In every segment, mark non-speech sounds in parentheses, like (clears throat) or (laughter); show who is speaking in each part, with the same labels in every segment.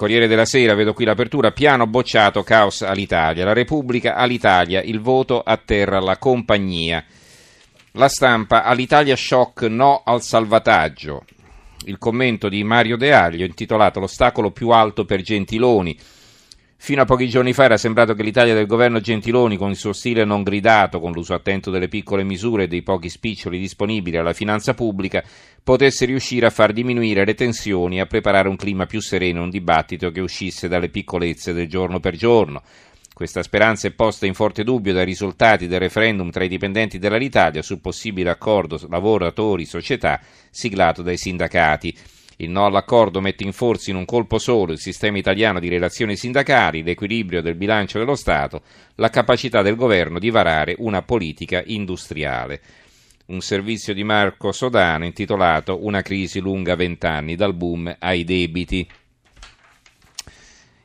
Speaker 1: Corriere della Sera, vedo qui l'apertura, piano bocciato, caos all'Italia. La Repubblica all'Italia, il voto atterra la compagnia. La stampa all'Italia shock, no al salvataggio. Il commento di Mario De Aglio intitolato L'ostacolo più alto per Gentiloni. Fino a pochi giorni fa era sembrato che l'Italia del governo Gentiloni, con il suo stile non gridato, con l'uso attento delle piccole misure e dei pochi spiccioli disponibili alla finanza pubblica, potesse riuscire a far diminuire le tensioni e a preparare un clima più sereno, un dibattito che uscisse dalle piccolezze del giorno per giorno. Questa speranza è posta in forte dubbio dai risultati del referendum tra i dipendenti dell'Alitalia sul possibile accordo lavoratori-società siglato dai sindacati. Il no all'accordo mette in forza in un colpo solo il sistema italiano di relazioni sindacali, l'equilibrio del bilancio dello Stato, la capacità del governo di varare una politica industriale. Un servizio di Marco Sodano intitolato Una crisi lunga vent'anni, dal boom ai debiti.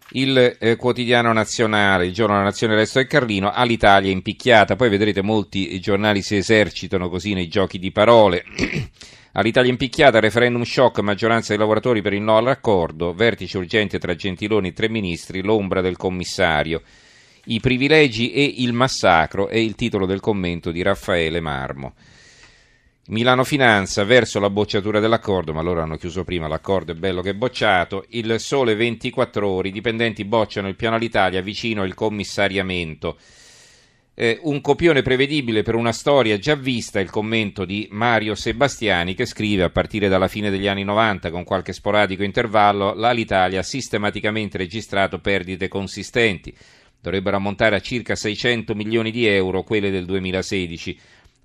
Speaker 1: Il eh, quotidiano nazionale, il giorno della nazione Resto del Carlino, all'Italia impicchiata. Poi vedrete molti giornali si esercitano così nei giochi di parole. (clears throat) All'Italia impicchiata, referendum shock, maggioranza dei lavoratori per il no all'accordo, vertice urgente tra Gentiloni e tre ministri, l'ombra del commissario. I privilegi e il massacro è il titolo del commento di Raffaele Marmo. Milano Finanza verso la bocciatura dell'accordo, ma loro hanno chiuso prima, l'accordo è bello che è bocciato. Il sole 24 ore, i dipendenti bocciano il piano all'Italia vicino il commissariamento eh, un copione prevedibile per una storia già vista, il commento di Mario Sebastiani che scrive a partire dalla fine degli anni 90 con qualche sporadico intervallo l'Alitalia ha sistematicamente registrato perdite consistenti. Dovrebbero ammontare a circa 600 milioni di euro quelle del 2016.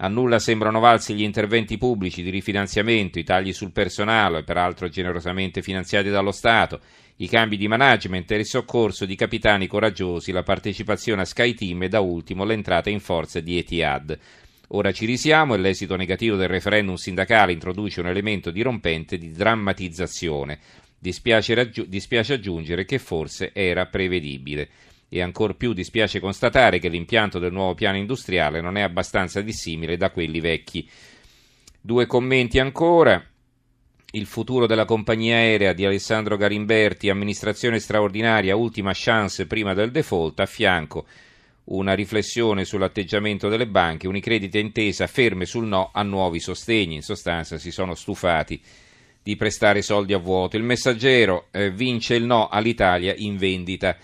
Speaker 1: A nulla sembrano valsi gli interventi pubblici di rifinanziamento, i tagli sul personale, peraltro generosamente finanziati dallo Stato, i cambi di management e il soccorso di capitani coraggiosi, la partecipazione a SkyTeam e da ultimo l'entrata in forza di Etihad. Ora ci risiamo e l'esito negativo del referendum sindacale introduce un elemento dirompente di drammatizzazione. Dispiace, raggiu- dispiace aggiungere che forse era prevedibile. E ancor più dispiace constatare che l'impianto del nuovo piano industriale non è abbastanza dissimile da quelli vecchi. Due commenti ancora. Il futuro della compagnia aerea di Alessandro Garimberti, amministrazione straordinaria, ultima chance prima del default, a fianco una riflessione sull'atteggiamento delle banche, Unicredit intesa ferme sul no a nuovi sostegni, in sostanza si sono stufati di prestare soldi a vuoto. Il messaggero eh, vince il no all'Italia in vendita.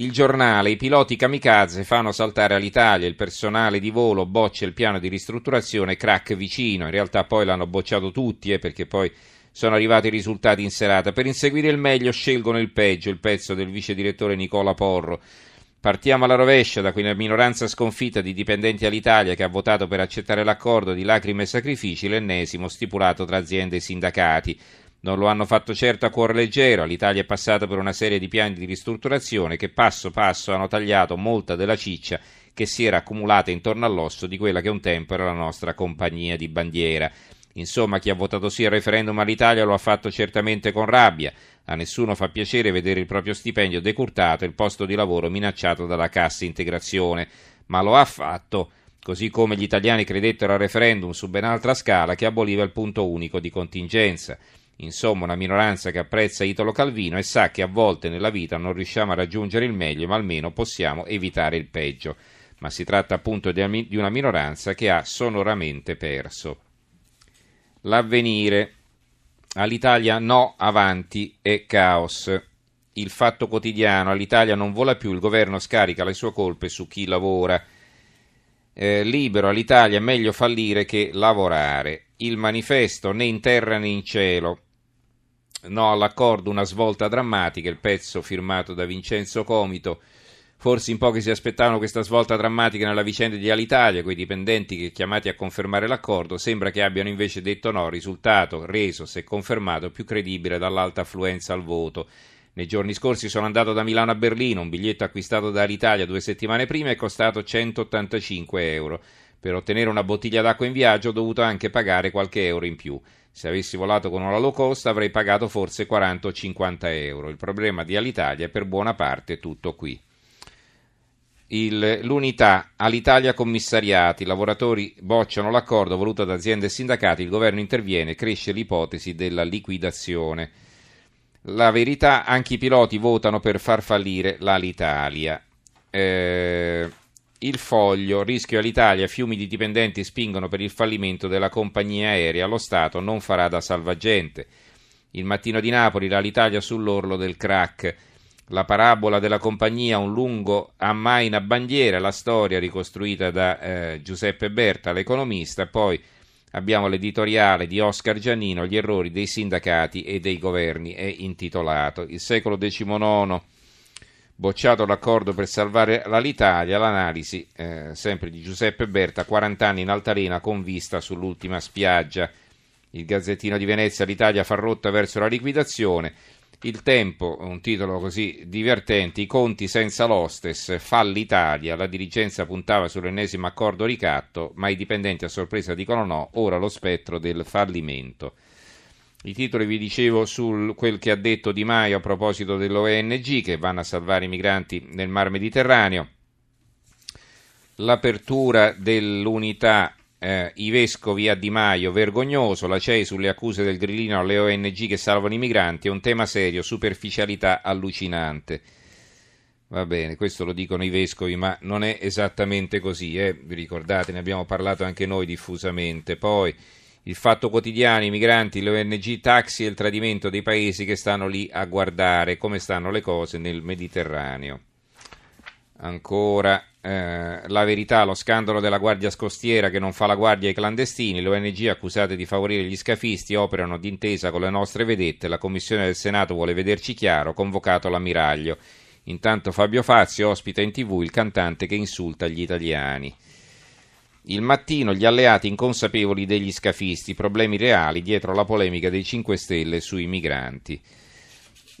Speaker 1: Il giornale, i piloti kamikaze fanno saltare all'Italia, il personale di volo boccia il piano di ristrutturazione, crack vicino, in realtà poi l'hanno bocciato tutti eh, perché poi sono arrivati i risultati in serata. Per inseguire il meglio scelgono il peggio, il pezzo del vice direttore Nicola Porro. Partiamo alla rovescia da quella minoranza sconfitta di dipendenti all'Italia che ha votato per accettare l'accordo di lacrime e sacrifici, l'ennesimo stipulato tra aziende e sindacati. Non lo hanno fatto certo a cuore leggero, l'Italia è passata per una serie di piani di ristrutturazione che passo passo hanno tagliato molta della ciccia che si era accumulata intorno all'osso di quella che un tempo era la nostra compagnia di bandiera. Insomma, chi ha votato sì al referendum all'Italia lo ha fatto certamente con rabbia. A nessuno fa piacere vedere il proprio stipendio decurtato e il posto di lavoro minacciato dalla cassa integrazione, ma lo ha fatto, così come gli italiani credettero al referendum su ben altra scala che aboliva il punto unico di contingenza. Insomma, una minoranza che apprezza Italo Calvino e sa che a volte nella vita non riusciamo a raggiungere il meglio, ma almeno possiamo evitare il peggio. Ma si tratta appunto di una minoranza che ha sonoramente perso. L'avvenire. All'Italia no, avanti e caos. Il fatto quotidiano. All'Italia non vola più, il governo scarica le sue colpe su chi lavora. Eh, libero all'Italia meglio fallire che lavorare. Il manifesto né in terra né in cielo. No all'accordo, una svolta drammatica, il pezzo firmato da Vincenzo Comito. Forse in pochi si aspettavano questa svolta drammatica nella vicenda di Alitalia, quei dipendenti che chiamati a confermare l'accordo sembra che abbiano invece detto no, risultato reso, se confermato, più credibile dall'alta affluenza al voto. Nei giorni scorsi sono andato da Milano a Berlino, un biglietto acquistato da Alitalia due settimane prima è costato 185 euro. Per ottenere una bottiglia d'acqua in viaggio ho dovuto anche pagare qualche euro in più. Se avessi volato con una low cost avrei pagato forse 40 o 50 euro. Il problema di Alitalia è per buona parte tutto qui il, l'unità all'Italia commissariati, i lavoratori bocciano l'accordo voluto da aziende e sindacati, il governo interviene, cresce l'ipotesi della liquidazione. La verità, anche i piloti votano per far fallire l'Alitalia. Eh, il foglio, rischio all'Italia, fiumi di dipendenti spingono per il fallimento della compagnia aerea, lo Stato non farà da salvagente. Il mattino di Napoli, l'Alitalia sull'orlo del crack. La parabola della compagnia, un lungo ammaina bandiera, la storia ricostruita da eh, Giuseppe Berta, l'economista, poi abbiamo l'editoriale di Oscar Giannino, Gli errori dei sindacati e dei governi, è intitolato Il secolo XIX bocciato l'accordo per salvare l'Italia, l'analisi eh, sempre di Giuseppe Berta, 40 anni in altalena con vista sull'ultima spiaggia. Il Gazzettino di Venezia, l'Italia fa rotta verso la liquidazione. Il Tempo, un titolo così divertente, i conti senza l'Ostes, fa l'Italia, la dirigenza puntava sull'ennesimo accordo ricatto, ma i dipendenti a sorpresa dicono no, ora lo spettro del fallimento. I titoli vi dicevo su quel che ha detto Di Maio a proposito dell'ONG che vanno a salvare i migranti nel Mar Mediterraneo. L'apertura dell'unità eh, i vescovi a Di Maio, vergognoso, la CEI sulle accuse del grillino alle ONG che salvano i migranti, è un tema serio, superficialità allucinante. Va bene, questo lo dicono i vescovi, ma non è esattamente così, eh? vi ricordate, ne abbiamo parlato anche noi diffusamente. Poi il fatto quotidiano, i migranti, le ONG, taxi e il tradimento dei paesi che stanno lì a guardare come stanno le cose nel Mediterraneo. Ancora eh, la verità, lo scandalo della guardia scostiera che non fa la guardia ai clandestini, le ONG accusate di favorire gli scafisti operano d'intesa con le nostre vedette, la Commissione del Senato vuole vederci chiaro, convocato l'ammiraglio. Intanto Fabio Fazio ospita in tv il cantante che insulta gli italiani. Il mattino gli alleati inconsapevoli degli scafisti, problemi reali dietro la polemica dei 5 Stelle sui migranti.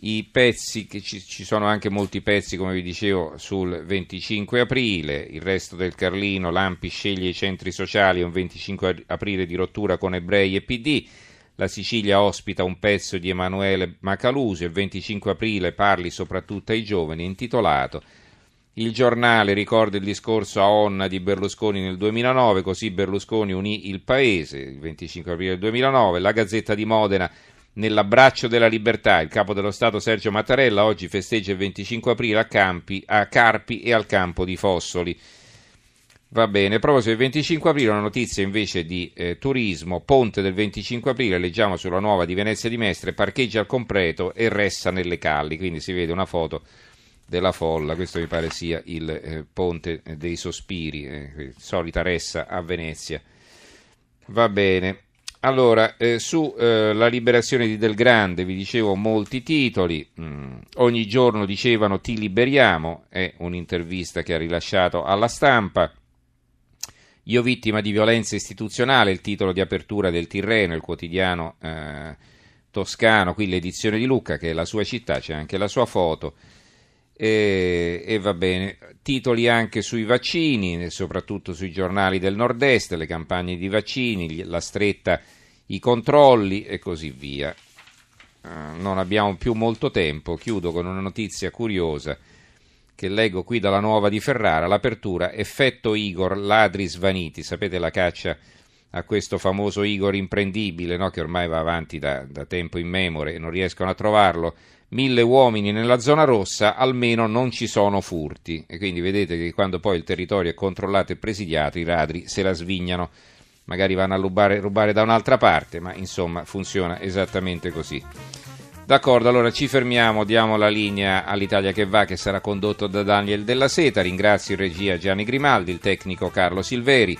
Speaker 1: I pezzi, che ci, ci, sono anche molti pezzi, come vi dicevo, sul 25 aprile, il resto del Carlino, Lampi sceglie i centri sociali, un 25 aprile di rottura con ebrei e PD, la Sicilia ospita un pezzo di Emanuele Macalusi, il 25 aprile parli soprattutto ai giovani, intitolato il giornale ricorda il discorso a Onna di Berlusconi nel 2009, così Berlusconi unì il paese, il 25 aprile 2009, la Gazzetta di Modena nell'abbraccio della libertà, il capo dello Stato Sergio Mattarella oggi festeggia il 25 aprile a, Campi, a Carpi e al campo di Fossoli. Va bene, a proposito del 25 aprile, una notizia invece di eh, turismo, ponte del 25 aprile, leggiamo sulla nuova di Venezia di Mestre, parcheggia al completo e resta nelle calli, quindi si vede una foto della folla, questo mi pare sia il eh, ponte dei sospiri, eh, solita ressa a Venezia. Va bene. Allora, eh, eh, la liberazione di Del Grande vi dicevo molti titoli, mm, ogni giorno dicevano ti liberiamo, è un'intervista che ha rilasciato alla stampa. Io vittima di violenza istituzionale, il titolo di apertura del Tirreno, il quotidiano eh, toscano, qui l'edizione di Lucca, che è la sua città, c'è anche la sua foto. E, e, va bene, titoli anche sui vaccini, soprattutto sui giornali del nord-est, le campagne di vaccini, la stretta, i controlli e così via. Uh, non abbiamo più molto tempo, chiudo con una notizia curiosa che leggo qui dalla nuova di Ferrara, l'apertura effetto Igor, ladri svaniti, sapete la caccia a questo famoso Igor imprendibile, no? che ormai va avanti da, da tempo immemore e non riescono a trovarlo, mille uomini nella zona rossa, almeno non ci sono furti. E quindi vedete che quando poi il territorio è controllato e presidiato, i ladri se la svignano, magari vanno a rubare, rubare da un'altra parte, ma insomma funziona esattamente così. D'accordo, allora ci fermiamo, diamo la linea all'Italia che va, che sarà condotto da Daniel Della Seta. Ringrazio in regia Gianni Grimaldi, il tecnico Carlo Silveri.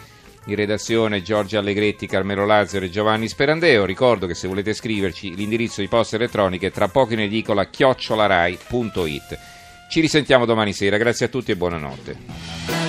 Speaker 1: In redazione Giorgio Allegretti, Carmelo Lazzaro e Giovanni Sperandeo. Ricordo che se volete scriverci l'indirizzo di posta elettronica è tra poco in edicola chiocciolarai.it. Ci risentiamo domani sera, grazie a tutti e buonanotte.